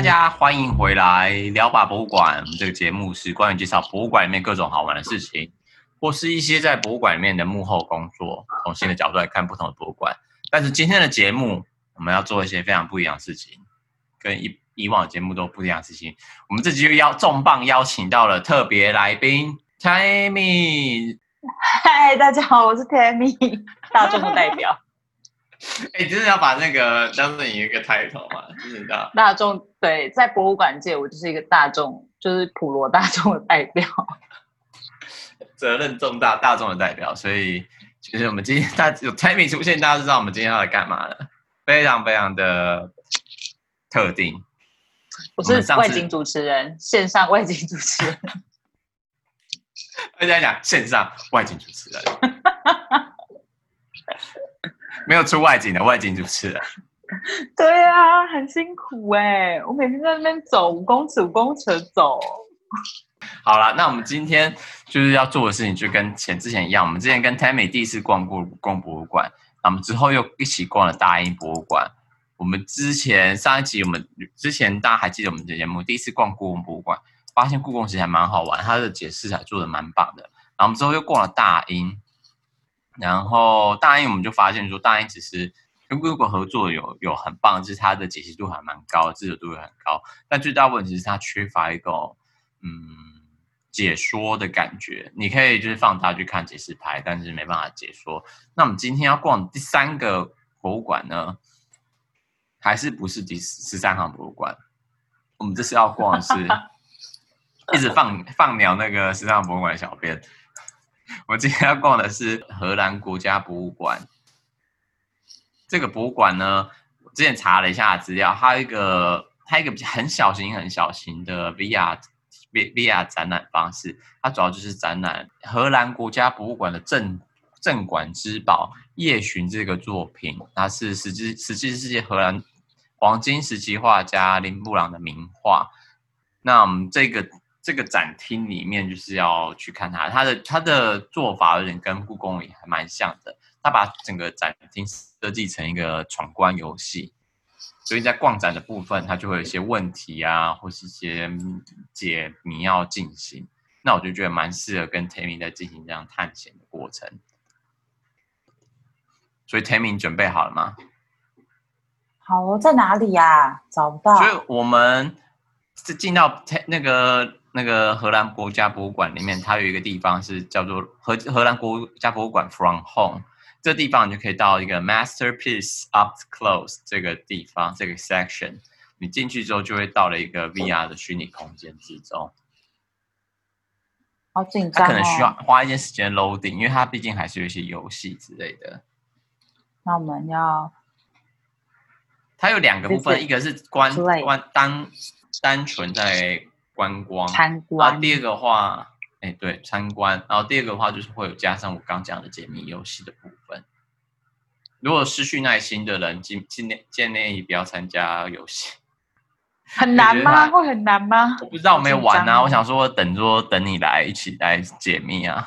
大家欢迎回来聊吧博物馆。我们这个节目是关于介绍博物馆里面各种好玩的事情，或是一些在博物馆里面的幕后工作，从新的角度来看不同的博物馆。但是今天的节目，我们要做一些非常不一样的事情，跟以以往的节目都不一样的事情。我们这集又邀重磅邀请到了特别来宾 Tammy。嗨，大家好，我是 Tammy，大众的 代表。哎、欸，真的要把那个当成一个 title 吗？就是这大众对，在博物馆界，我就是一个大众，就是普罗大众的代表，责任重大，大众的代表。所以，其实我们今天大有 Tammy 出现，大家知道我们今天要来干嘛了，非常非常的特定。我是外景主持人，线上外景主持人。大家讲线上外景主持人。没有出外景的外景主持人，对啊，很辛苦哎、欸！我每天在那边走五公尺，五公尺走。好了，那我们今天就是要做的事情，就跟前之前一样。我们之前跟 Tammy 第一次逛过故宫博物馆，那我们之后又一起逛了大英博物馆。我们之前上一集，我们之前大家还记得我们的节目，第一次逛故宫博物馆，发现故宫其实还蛮好玩，它的解释还做的蛮棒的。然后我们之后又逛了大英。然后大英我们就发现说，大英其实跟故宫合作有有很棒，就是它的解析度还蛮高，自由度也很高。但最大问题是它缺乏一个嗯解说的感觉。你可以就是放大去看解释牌，但是没办法解说。那我们今天要逛第三个博物馆呢，还是不是第十三行博物馆？我们这次要逛的是 一直放放鸟那个十三行博物馆的小编。我今天要逛的是荷兰国家博物馆。这个博物馆呢，我之前查了一下资料，它有一个它一个很小型、很小型的 VR V VR 展览方式。它主要就是展览荷兰国家博物馆的镇镇馆之宝《夜巡》这个作品。它是十七十七世纪荷兰黄金时期画家林布朗的名画。那我们这个。这个展厅里面就是要去看它，它的它的做法有点跟故宫也还蛮像的。它把整个展厅设计成一个闯关游戏，所以在逛展的部分，它就会有一些问题啊，或是一些解谜要进行。那我就觉得蛮适合跟 Tammy 在进行这样探险的过程。所以 Tammy 你准备好了吗？好，我在哪里呀、啊？找不到。所以我们是进到那个。那个荷兰国家博物馆里面，它有一个地方是叫做荷荷兰国家博物馆 From Home，这地方你就可以到一个 Masterpiece Up Close 这个地方这个 section，你进去之后就会到了一个 VR 的虚拟空间之中。好紧张哦！它可能需要花一些时间 loading，因为它毕竟还是有一些游戏之类的。那我们要，它有两个部分，一个是关关单单纯在。观光参观，然后第二个话，哎，对，参观。然后第二个话就是会有加上我刚讲的解谜游戏的部分。如果失去耐心的人，尽尽量建议不要参加游戏。很难吗？会很难吗？我不知道，我没有玩啊。我想说，等说等你来一起来解密啊。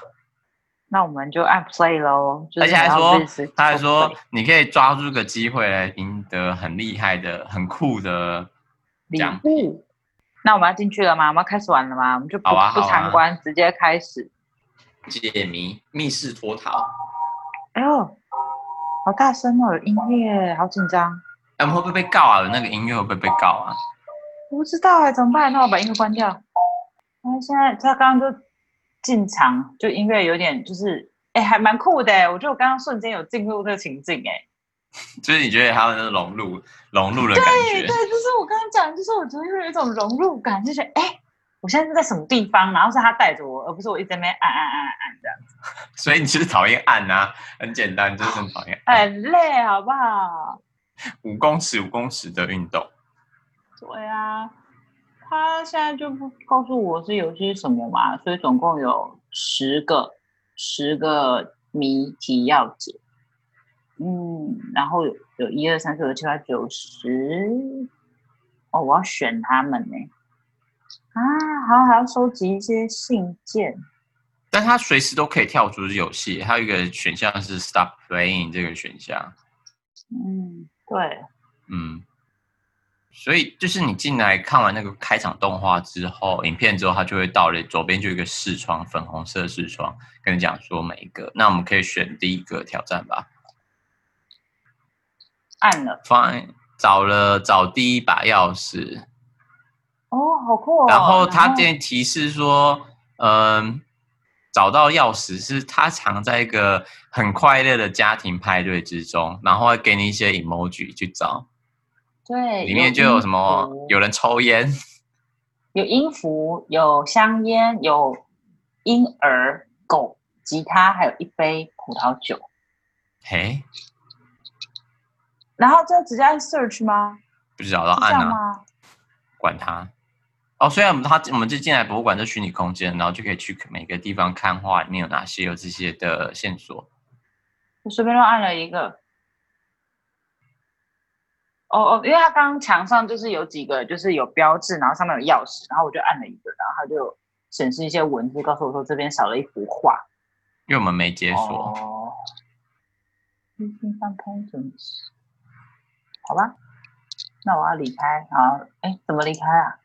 那我们就按 play 喽。而且还说，他还说，你可以抓住个机会来赢得很厉害的、很酷的奖品。那我们要进去了吗？我们要开始玩了吗？我们就不、不参观，直接开始解谜，密室脱逃。哎呦，好大声哦！有音乐，好紧张。哎，我们会不会被告啊？那个音乐会不会被告啊？我不知道哎，怎么办？那我把音乐关掉。那现在他刚刚就进场，就音乐有点就是，哎，还蛮酷的。我觉得我刚刚瞬间有进入这个情境，哎。就是你觉得他们那融入融入的感觉，对对，就是我刚刚讲，就是我觉得有一种融入感，就是哎，我现在是在什么地方，然后是他带着我，而不是我一直在那按按按按这样子。所以你其实讨厌按啊，很简单，就是很讨厌。很累，好不好？五公尺五公尺的运动。对啊，他现在就不告诉我是有些什么嘛，所以总共有十个十个谜题要解。嗯，然后有有一二三四五六七八九十，哦，我要选他们呢。啊，好，还要收集一些信件。但他随时都可以跳出游戏，还有一个选项是 Stop Playing 这个选项。嗯，对。嗯，所以就是你进来看完那个开场动画之后，影片之后，它就会到了左边就有一个视窗，粉红色视窗，跟你讲说每一个。那我们可以选第一个挑战吧。按了，Fine，找了找第一把钥匙。哦，好酷哦！然后他这边提示说，嗯、呃，找到钥匙是他藏在一个很快乐的家庭派对之中，然后会给你一些 emoji 去找。对，里面就有什么？有人抽烟，有音符，有香烟，有婴儿、狗、吉他，还有一杯葡萄酒。嘿，然后就直接按 search 吗？不知道，要按啊，管他。哦，虽然我们他我们就进来博物馆这虚拟空间，然后就可以去每个地方看画里面有哪些有这些的线索。我随便乱按了一个。哦哦，因为他刚刚墙上就是有几个就是有标志，然后上面有钥匙，然后我就按了一个，然后他就显示一些文字，告诉我说这边少了一幅画。因为我们没解锁。哦。好吧，那我要离开。好，哎，怎么离开啊？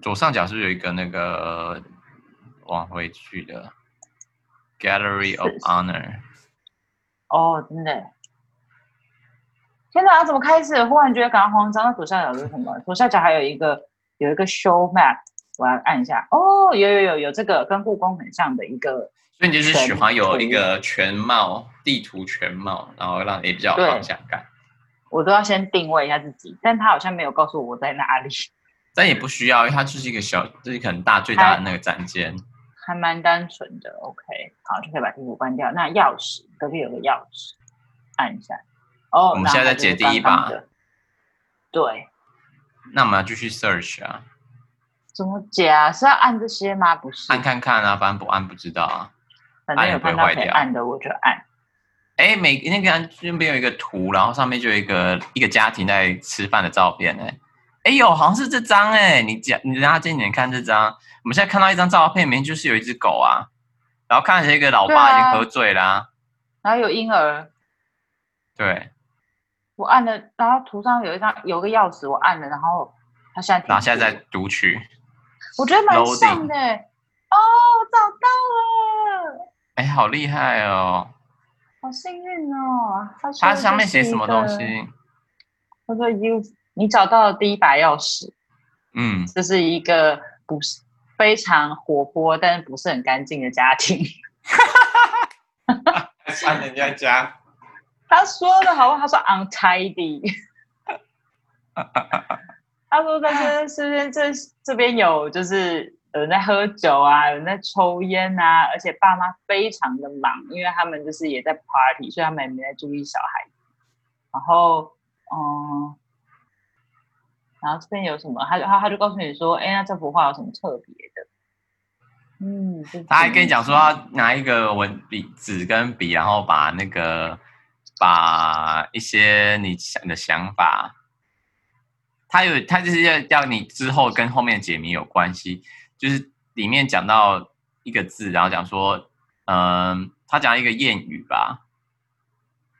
左上角是不是有一个那个往回去的 Gallery of Honor？哦，真的。天哪，怎么开始？忽然觉得感到慌张。那左下角是什么？左下角还有一个有一个 Show Map，我要按一下。哦，有有有有这个跟故宫很像的一个。所以你就是喜欢有一个全貌地图全貌，然后让你比较有方向感。我都要先定位一下自己，但他好像没有告诉我在哪里。但也不需要，因为它就是一个小，就是一个很大最大的那个展间，还蛮单纯的。OK，好，就可以把地图关掉。那钥匙隔壁有个钥匙，按一下。哦，我们现在在解第一把。对。那我们要继续 search 啊？怎么解啊？是要按这些吗？不是。按看看啊，反正不按不知道啊。反正有看到可以按的，我就按。哎，每那个那边有一个图，然后上面就有一个一个家庭在吃饭的照片哎。哎呦，好像是这张哎！你讲，你让他近点看这张。我们现在看到一张照片，里面就是有一只狗啊，然后看起来一个老爸已经喝醉啦、啊啊，然后有婴儿。对，我按了，然后图上有一张有个钥匙，我按了，然后他现在然后现在在读取，我觉得蛮像的。哦，找到了！哎，好厉害哦！好幸运哦！它上面写什么东西？他说：“You，。你找到了第一把钥匙，嗯，这是一个不是非常活泼，但是不是很干净的家庭。上人家家，他说的好不好？他说 untidy。他说在这这边这这边有就是有人在喝酒啊，有人在抽烟啊，而且爸妈非常的忙，因为他们就是也在 party，所以他们也没在注意小孩。然后，嗯。然后这边有什么？他就他他就告诉你说，哎，那这幅画有什么特别的？嗯，他还跟你讲说，要拿一个文笔纸跟笔，然后把那个把一些你想的想法，他有他就是要要你之后跟后面解谜有关系，就是里面讲到一个字，然后讲说，嗯，他讲一个谚语吧，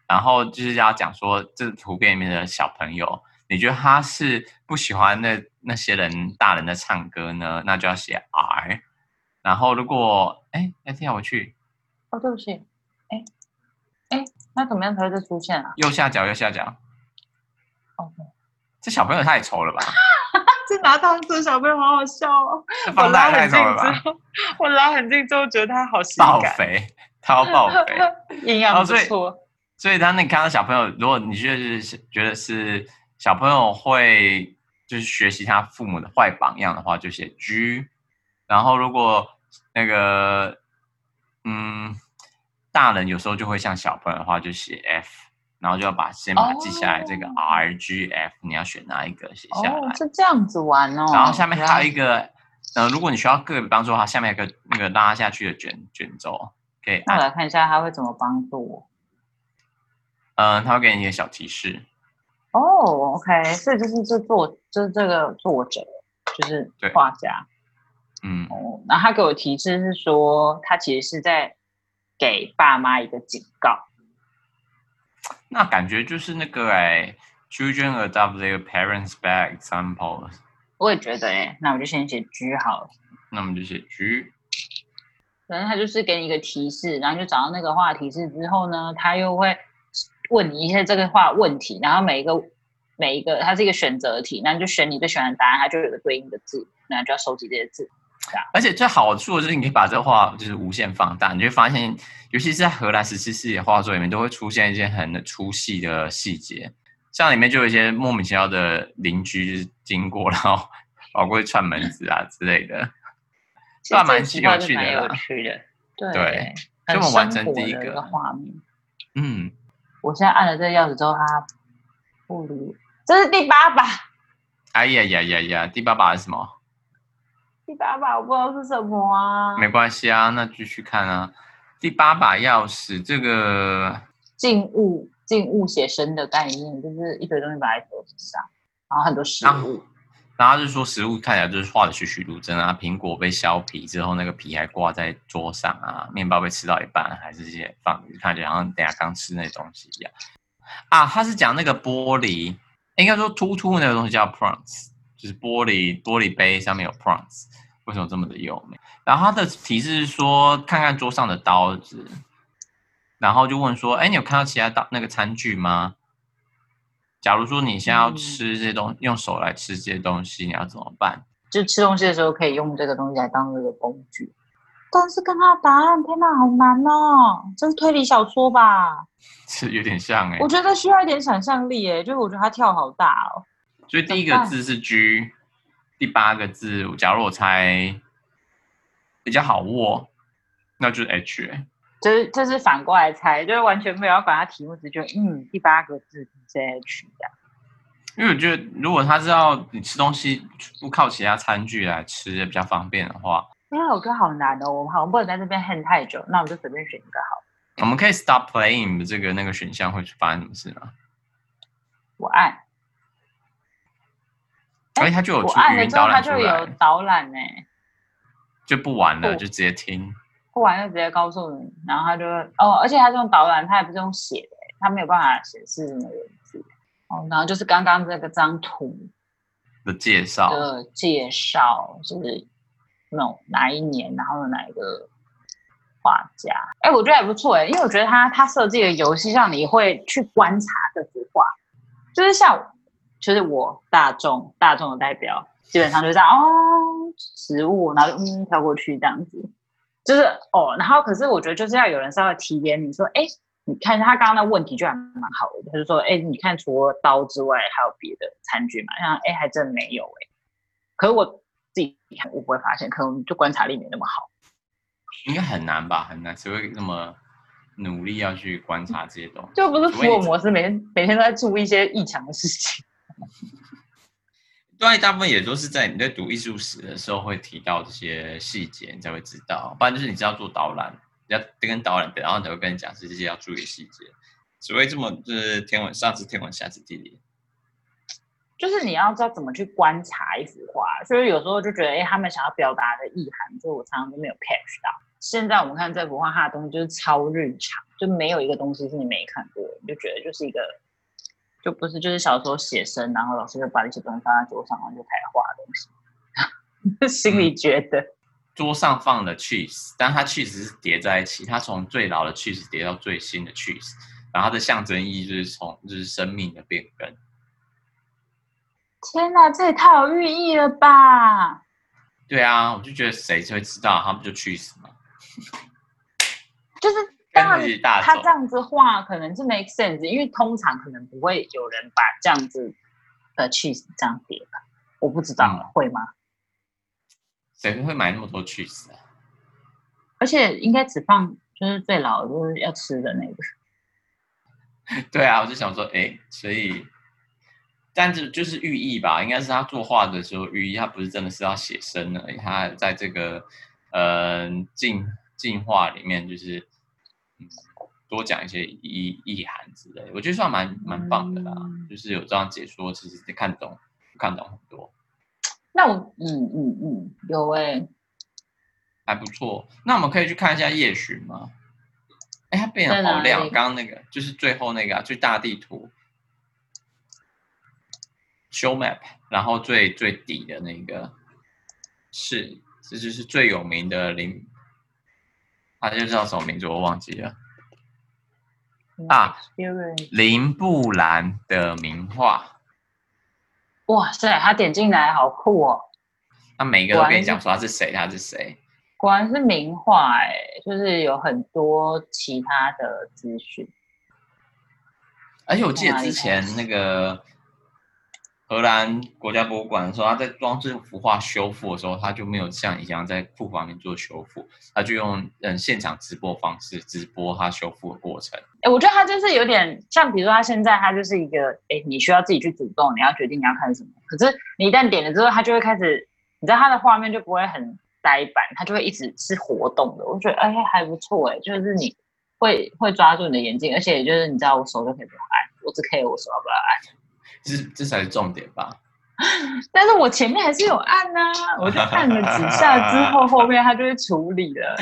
然后就是要讲说，这图片里面的小朋友。你觉得他是不喜欢那那些人大人的唱歌呢？那就要写 R。然后如果哎，再跳回去，哦，对不起，哎哎，那怎么样才会再出现啊？右下角，右下角。哦，这小朋友太丑了吧？这拿糖这小朋友好好笑哦。我拉很近之后？我拉很近之后觉得他好性感。爆肥，他要爆肥，营养不错。哦、所以，所以他那你看到小朋友，如果你觉得是觉得是。小朋友会就是学习他父母的坏榜样的话，就写 G。然后如果那个嗯，大人有时候就会像小朋友的话，就写 F。然后就要把先把它记下来，这个 R G F，你要选哪一个写下来？哦，是这样子玩哦。然后下面还有一个，呃，如果你需要个别帮助的话，下面有个那个拉下去的卷卷轴，可以。那我来看一下他会怎么帮助我。嗯，他会给你一个小提示。哦、oh，OK，所以就是这作，就是这个作者，就是画家，嗯，哦，然后他给我提示是说，他其实是在给爸妈一个警告。那感觉就是那个哎，Children adopt their parents' bad examples。我也觉得哎，那我就先写 G 好了。那我们就写 G。反正他就是给你一个提示，然后就找到那个话题是之后呢，他又会问你一些这个话问题，然后每一个每一个它是一个选择题，那你就选你最喜欢的答案，它就有个对应的字，那就要收集这些字。而且最好处的就是你可以把这画就是无限放大，你就会发现，尤其是在荷兰十七世纪的画作里面，都会出现一些很粗细的细节，像里面就有一些莫名其妙的邻居就是经过，然后跑过去串门子啊之类的。这还蛮有趣的，有趣的，对，对，就我们完成第一个画面。嗯，我现在按了这个钥匙之后，它不离，这是第八把。哎呀呀呀呀！第八把是什么？第八把我不知道是什么啊。没关系啊，那继续看啊。第八把钥匙，这个静物静物写生的概念，就是一堆东西摆在桌子上，然后很多食物。啊然后就是说，食物看起来就是画的栩栩如生啊，苹果被削皮之后，那个皮还挂在桌上啊，面包被吃到一半，还是这些放，看起来好像等下刚吃那东西一样。啊，他是讲那个玻璃，应该说突突那个东西叫 prawns，就是玻璃玻璃杯上面有 prawns，为什么这么的优美？然后他的提示是说，看看桌上的刀子，然后就问说，哎，你有看到其他刀那个餐具吗？假如说你现在要吃这些东西，嗯、用手来吃这些东西，你要怎么办？就吃东西的时候可以用这个东西来当这个工具。但是跟他的答案，天哪，好难哦！这是推理小说吧？是有点像哎、欸。我觉得需要一点想象力哎，就是我觉得他跳好大哦。所以第一个字是 G，第八个字，假如我猜比较好握，那就是 H 哎。就是就是反过来猜，就是完全没有要管他题目，只觉得嗯，第八个字是 H 这样。因为我觉得，如果他知道你吃东西不靠其他餐具来吃比较方便的话，因为我觉得好难哦，我们好像不能在这边 hang 太久，那我们就随便选一个好。我们可以 stop playing 这个那个选项会发生什么事吗？我按，哎，他就有语音导览出来，他就有导览呢，就不玩了，就直接听。不玩就直接告诉你，然后他就哦，而且他这种导览，他也不是用写的，他没有办法显示什么文字哦。然后就是刚刚这个张图的介绍的介绍，就是那种哪一年，然后哪一个画家？哎，我觉得还不错哎，因为我觉得他他设计的游戏让你会去观察这幅画，就是像就是我大众大众的代表，基本上就这样哦，食物，然后就嗯跳过去这样子。就是哦，然后可是我觉得就是要有人稍微提点你说，哎，你看他刚刚的问题就还蛮好的，他就是说，哎，你看除了刀之外还有别的餐具吗？像哎，还真没有哎。可是我自己看我不会发现，可能就观察力没那么好。应该很难吧？很难，谁会那么努力要去观察这些东西？就不是福尔摩斯每天每天都在做一些异常的事情。对，大部分也都是在你在读艺术史的时候会提到这些细节，你才会知道。不然就是你知道做导览，你要跟导览，然后才会跟你讲这些要注意的细节。所谓这么就是天文，上知天文，下知地理，就是你要知道怎么去观察一幅画。所以有时候就觉得，哎，他们想要表达的意涵，就我常常都没有 catch 到。现在我们看这幅画，它的东西就是超日常，就没有一个东西是你没看过，你就觉得就是一个。就不是，就是小时候写生，然后老师就把那些东西放在桌上，然后就开始画东西。心里觉得，桌上放的 cheese，但它 cheese 是叠在一起，它从最老的 cheese 叠到最新的 cheese，然后它的象征意义就是从就是生命的变更。天哪，这也太有寓意了吧！对啊，我就觉得谁就会知道，他们就 cheese 嘛，就是。当然，他这样子画可能是 make sense，因为通常可能不会有人把这样子的 cheese 这样叠吧，我不知道、嗯、会吗？谁会买那么多 cheese 啊？而且应该只放就是最老的就是要吃的那个。对啊，我就想说，哎，所以，但是就是寓意吧，应该是他作画的时候寓意，他不是真的是要写生的，他在这个呃进进化里面就是。多讲一些意意涵之类，我觉得算蛮蛮棒的啦。嗯、就是有这样解说，其实看懂看懂很多。那我嗯嗯嗯有哎、欸，还不错。那我们可以去看一下夜巡吗？哎，它变得好亮。刚刚那个就是最后那个、啊、最大地图。show map，然后最最底的那个是，这就是最有名的林，他就叫什么名字我忘记了。啊，林布兰的名画。哇塞，他点进来好酷哦！他每一个都跟你讲说他是谁，他是谁。果然是名画哎，就是有很多其他的资讯。而且我记得之前那个。荷兰国家博物馆的时候，他在装这幅画修复的时候，他就没有像以前在库房里面做修复，他就用嗯现场直播方式直播他修复的过程。哎，我觉得他就是有点像，比如说他现在他就是一个，哎，你需要自己去主动，你要决定你要看什么。可是你一旦点了之后，他就会开始，你知道他的画面就不会很呆板，他就会一直是活动的。我觉得哎还不错哎，就是你会会抓住你的眼睛，而且就是你知道我手就可以不要按，我只可以我手要不要按。这这才是重点吧？但是我前面还是有按呐、啊，我就按了几下之后，后面他就会处理了。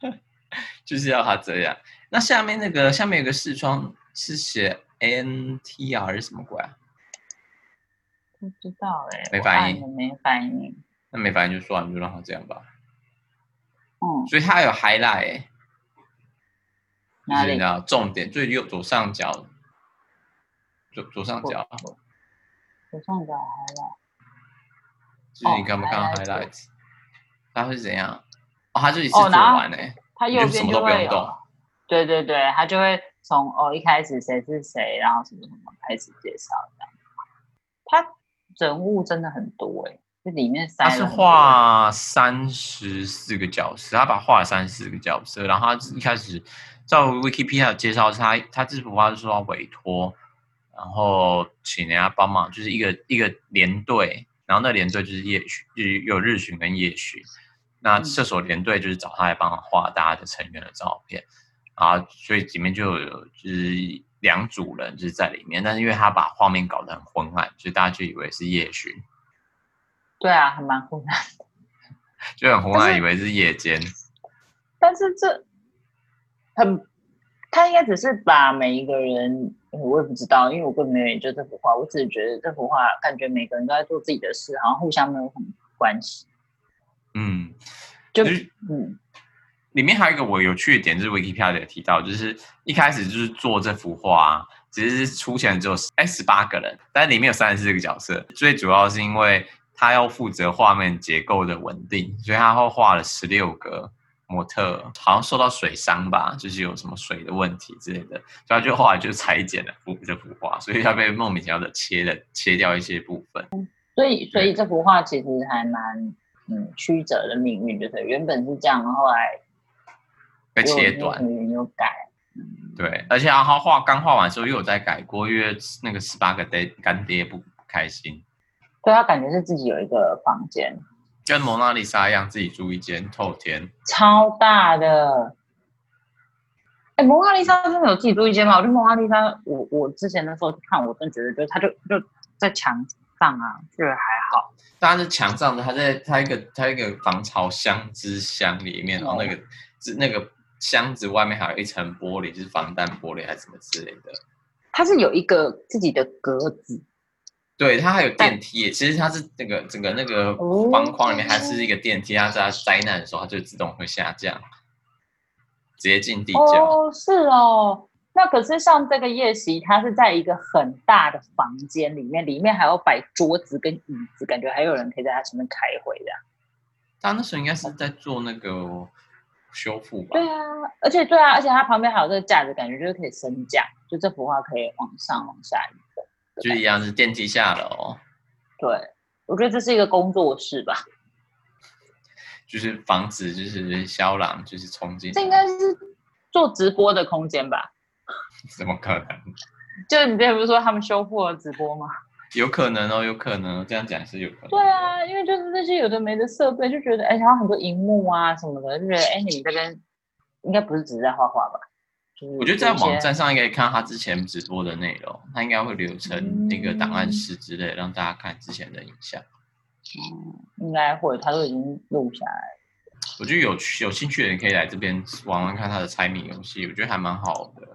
就是要他这样。那下面那个下面有个视窗是写 NTR 是什么鬼啊？不知道哎、欸，没反应，没反应。那没反应就算了，就让他这样吧。嗯，所以他有 highlight，、欸、哪里？你知道重点最右左上角。左左上角，左上角 highlight，就是你刚不看 highlight？它会是怎样？哦，它就一次做完呢、欸。它右边就会有。对对对，它就会从哦一开始谁是谁，然后什么什么开始介绍这样。它人物真的很多诶、欸，这里面三。它是画三十四个角色，他把画了三十四个角色，然后他一开始照 Wikipedia 介绍，他他这幅画是说要委托。然后请人家帮忙，就是一个一个连队，然后那连队就是夜巡，就是有日巡跟夜巡。那射手连队就是找他来帮忙画大家的成员的照片，啊，所以里面就有就是两组人就是在里面，但是因为他把画面搞得很昏暗，所以大家就以为是夜巡。对啊，还蛮昏暗的，就很昏暗，以为是夜间。但是这很，他应该只是把每一个人。我也不知道，因为我根本没有研究这幅画，我只是觉得这幅画感觉每个人都在做自己的事，好像互相没有什么关系。嗯，就嗯，里面还有一个我有趣的点，就是 Wikipedia 有提到，就是一开始就是做这幅画，只是出钱只有哎十八个人，但里面有三十四个角色，最主要是因为他要负责画面结构的稳定，所以他会画了十六个。模特好像受到水伤吧，就是有什么水的问题之类的，所以他就后来就裁剪了幅这幅画，所以他被莫名其妙的切了切掉一些部分。所以，所以这幅画其实还蛮嗯曲折的命运，就是原本是这样，后来被切断，有改。嗯，对，而且他画刚画完之后又有再改过，因为那个十八个爹干爹不开心。对，他感觉是自己有一个房间。跟蒙娜丽莎一样，自己住一间透天，超大的。哎，蒙娜丽莎真的有自己住一间吗？我觉得蒙娜丽莎，我我之前的时候看，我真觉得就他就就在墙上啊，觉得还好。当然是墙上的，他在他一个他一个防潮箱之箱里面，然后那个那个箱子外面还有一层玻璃，就是防弹玻璃还是什么之类的。它是有一个自己的格子。对，它还有电梯，其实它是那个整个那个方框里面还是一个电梯，它在灾难的时候它就自动会下降，直接进地窖。哦，是哦。那可是像这个夜袭，它是在一个很大的房间里面，里面还要摆桌子跟椅子，感觉还有人可以在它前面开会的。他那时候应该是在做那个修复吧？对啊，而且对啊，而且它旁边还有这个架子，感觉就是可以升降，就这幅画可以往上往下移动。就一样是电梯下楼，对，我觉得这是一个工作室吧，就是防止就是肖朗就是冲进，这应该是做直播的空间吧？怎么可能？就你之前不是说他们修复了直播吗？有可能哦，有可能这样讲是有可能。对啊，因为就是那些有的没的设备，就觉得哎，然后很多荧幕啊什么的，就觉得哎，你这边应该不是只是在画画吧？我觉得在网站上应该可以看到他之前直播的内容，他应该会留成那个档案室之类，让大家看之前的影像。嗯，应该会，他都已经录下来了。我觉得有有兴趣的人可以来这边玩玩看他的猜谜游戏，我觉得还蛮好的。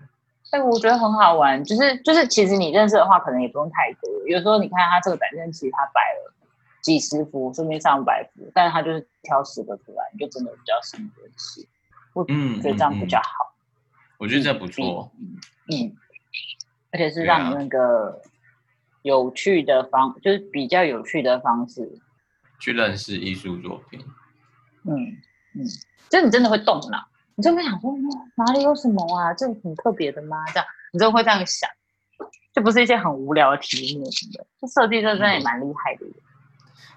哎，我觉得很好玩，就是就是，其实你认识的话，可能也不用太多。有时候你看他这个展厅，其实他摆了几十幅，甚至上百幅，但是他就是挑十个出来，你就真的比较心得起。我嗯，觉得这样比较好。嗯嗯、我觉得这不错。嗯，而且是让你那个有趣的方，啊、就是比较有趣的方式去认识艺术作品。嗯嗯，就你真的会动脑。你就会想说，哪里有什么啊？这很特别的吗？这样，你就会这样想，就不是一些很无聊的题目什么的。这设计这真的也蛮厉害的。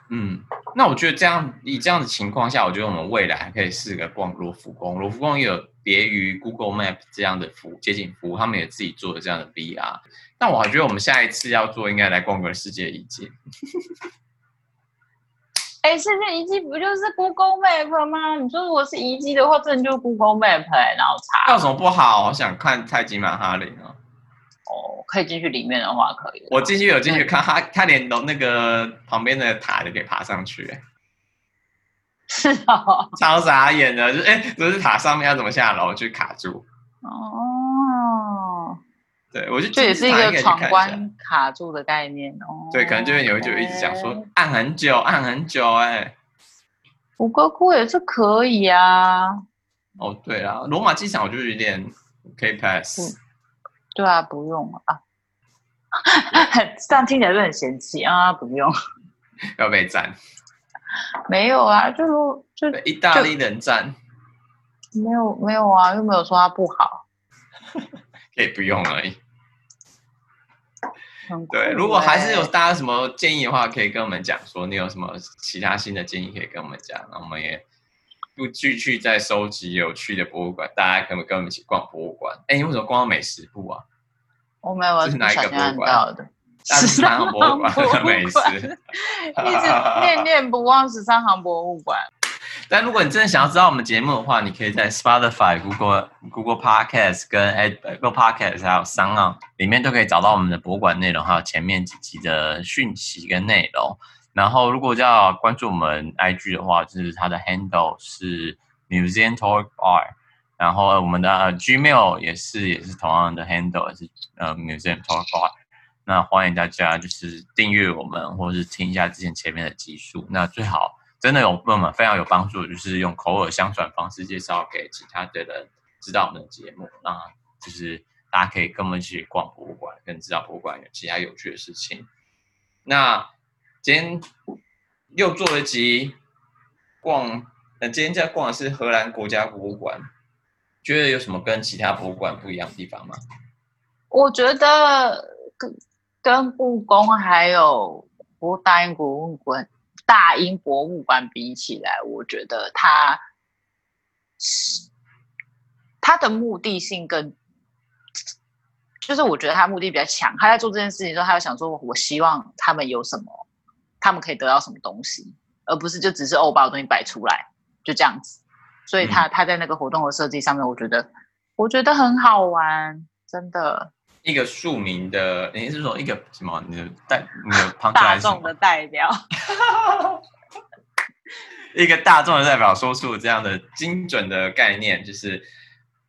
嗯，那我觉得这样以这样的情况下，我觉得我们未来还可以试个逛罗浮宫。罗浮宫也有别于 Google Map 这样的服街景服务，他们也自己做了这样的 VR。但我还觉得我们下一次要做，应该来逛个世界遗迹。哎，世界遗迹不就是 Google Map 吗？你说如果是遗迹的话，真的就是 Google Map 哎、欸，然后查。有什么不好？我想看泰姬玛哈林哦。哦，可以进去里面的话，可以。我进去有进去看，他他连楼那个旁边的塔都可以爬上去。是哦。超傻眼的，就哎，不是塔上面要怎么下楼去卡住？哦。对，我就这也是一个闯关卡住的概念哦。对，可能就会有就一直讲说按很久，按很久，哎。吴哥窟也是可以啊。哦，对啊，罗马机场我就有点可以 pass。嗯。对啊，不用啊。这样听起来就很嫌弃啊，不用。要被赞？没有啊，就就意大利人赞。没有没有啊，又没有说他不好。可以不用而已。对，如果还是有大家什么建议的话，可以跟我们讲说，你有什么其他新的建议可以跟我们讲，那我们也不继续再收集有趣的博物馆，大家可不可以跟我们一起逛博物馆？哎，你为什么逛到美食部啊？我没有，这是哪一个博物馆？十三行博物馆的美食，一直 念念不忘十三行博物馆。但如果你真的想要知道我们节目的话，你可以在 Spotify、Google、Google Podcast、跟 Apple Podcast 还有 SoundOn 里面都可以找到我们的博物馆内容，还有前面几集的讯息跟内容。然后，如果要关注我们 IG 的话，就是它的 handle 是 Museum Talk Bar，然后我们的 Gmail 也是也是同样的 handle 也是呃 Museum Talk Bar。那欢迎大家就是订阅我们，或者是听一下之前前面的集数。那最好。真的有朋友们非常有帮助，就是用口耳相传方式介绍给其他的人知道我们的节目，那就是大家可以跟我们一起逛博物馆，跟知道博物馆有其他有趣的事情。那今天又做了集逛，那今天在逛的是荷兰国家博物馆，觉得有什么跟其他博物馆不一样的地方吗？我觉得跟跟故宫还有不大英博物馆。大英博物馆比起来，我觉得它是它的目的性更，就是我觉得它目的比较强。他在做这件事情的时候，他要想说，我希望他们有什么，他们可以得到什么东西，而不是就只是哦把我东西摆出来就这样子。所以他他在那个活动的设计上面，我觉得我觉得很好玩，真的。一个庶民的，你是说一个什么？你的代，你的 旁大众的代表，一个大众的代表说出这样的精准的概念，就是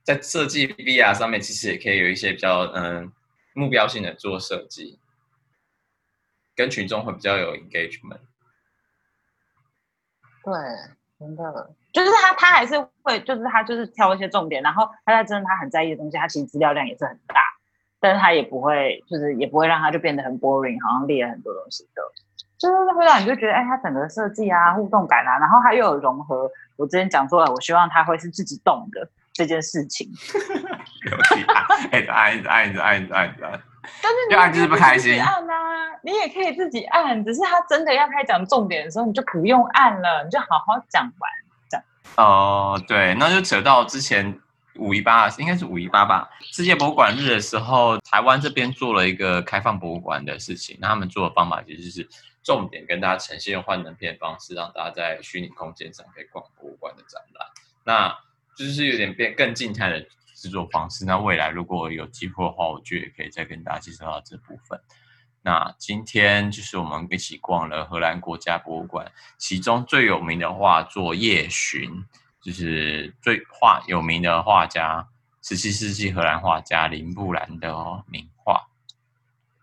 在设计 VR 上面，其实也可以有一些比较嗯目标性的做设计，跟群众会比较有 engagement。对，真的，就是他，他还是会，就是他就是挑一些重点，然后他在真的他很在意的东西，他其实资料量也是很大。但是他也不会，就是也不会让他就变得很 boring，好像列了很多东西的，就是会让你就觉得，哎，他整个设计啊，互动感啊，然后他又有融合。我之前讲说了，我希望他会是自己动的这件事情。有点爱，按按按按按。但是你按就是不开心。按啊，你也可以自己按，只是他真的要开讲重点的时候，你就不用按了，你就好好讲完。哦，对，那就扯到之前。五一八应该是五一八吧。世界博物馆日的时候，台湾这边做了一个开放博物馆的事情。那他们做的方法其实是重点跟大家呈现幻灯片方式，让大家在虚拟空间上可以逛博物馆的展览。那就是有点变更静态的制作方式。那未来如果有机会的话，我觉得也可以再跟大家介绍到这部分。那今天就是我们一起逛了荷兰国家博物馆，其中最有名的画作《夜巡》。就是最画有名的画家十七世纪荷兰画家林布兰的名画。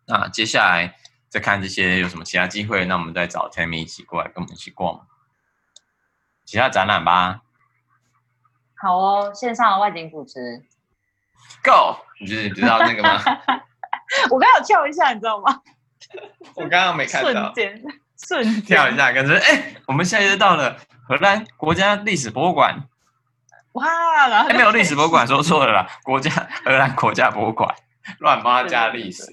那接下来再看这些有什么其他机会，那我们再找 Tammy 一起过来跟我们一起逛其他展览吧。好哦，线上的外景主持，Go！你知你知道那个吗？我刚刚有跳一下，你知道吗？我刚刚没看到，瞬间瞬间跳一下，感觉哎，我们现在就到了荷兰国家历史博物馆。哇，然后没有历史博物馆说错了啦，国家荷兰国家博物馆，乱帮他加历史。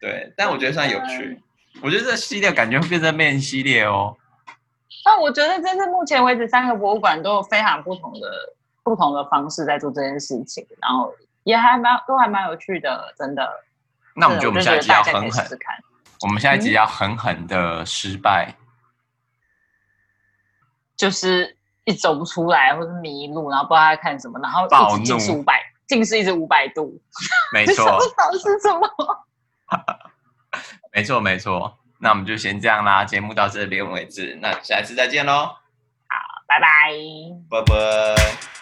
对，但我觉得算有趣。我觉得这系列感觉会变成面系列哦。那我觉得这是目前为止三个博物馆都有非常不同的不同的方式在做这件事情，然后也还蛮都还蛮有趣的，真的。那我们就我们下一集要狠狠试试看，我们下一集要狠狠的失败，就是一走不出来，或者迷路，然后不知道在看什么，然后一直近视五百，近视一直五百度 没错，不知道是什么。没错没错，那我们就先这样啦，节目到这边为止，那下次再见喽，好，拜拜，拜拜。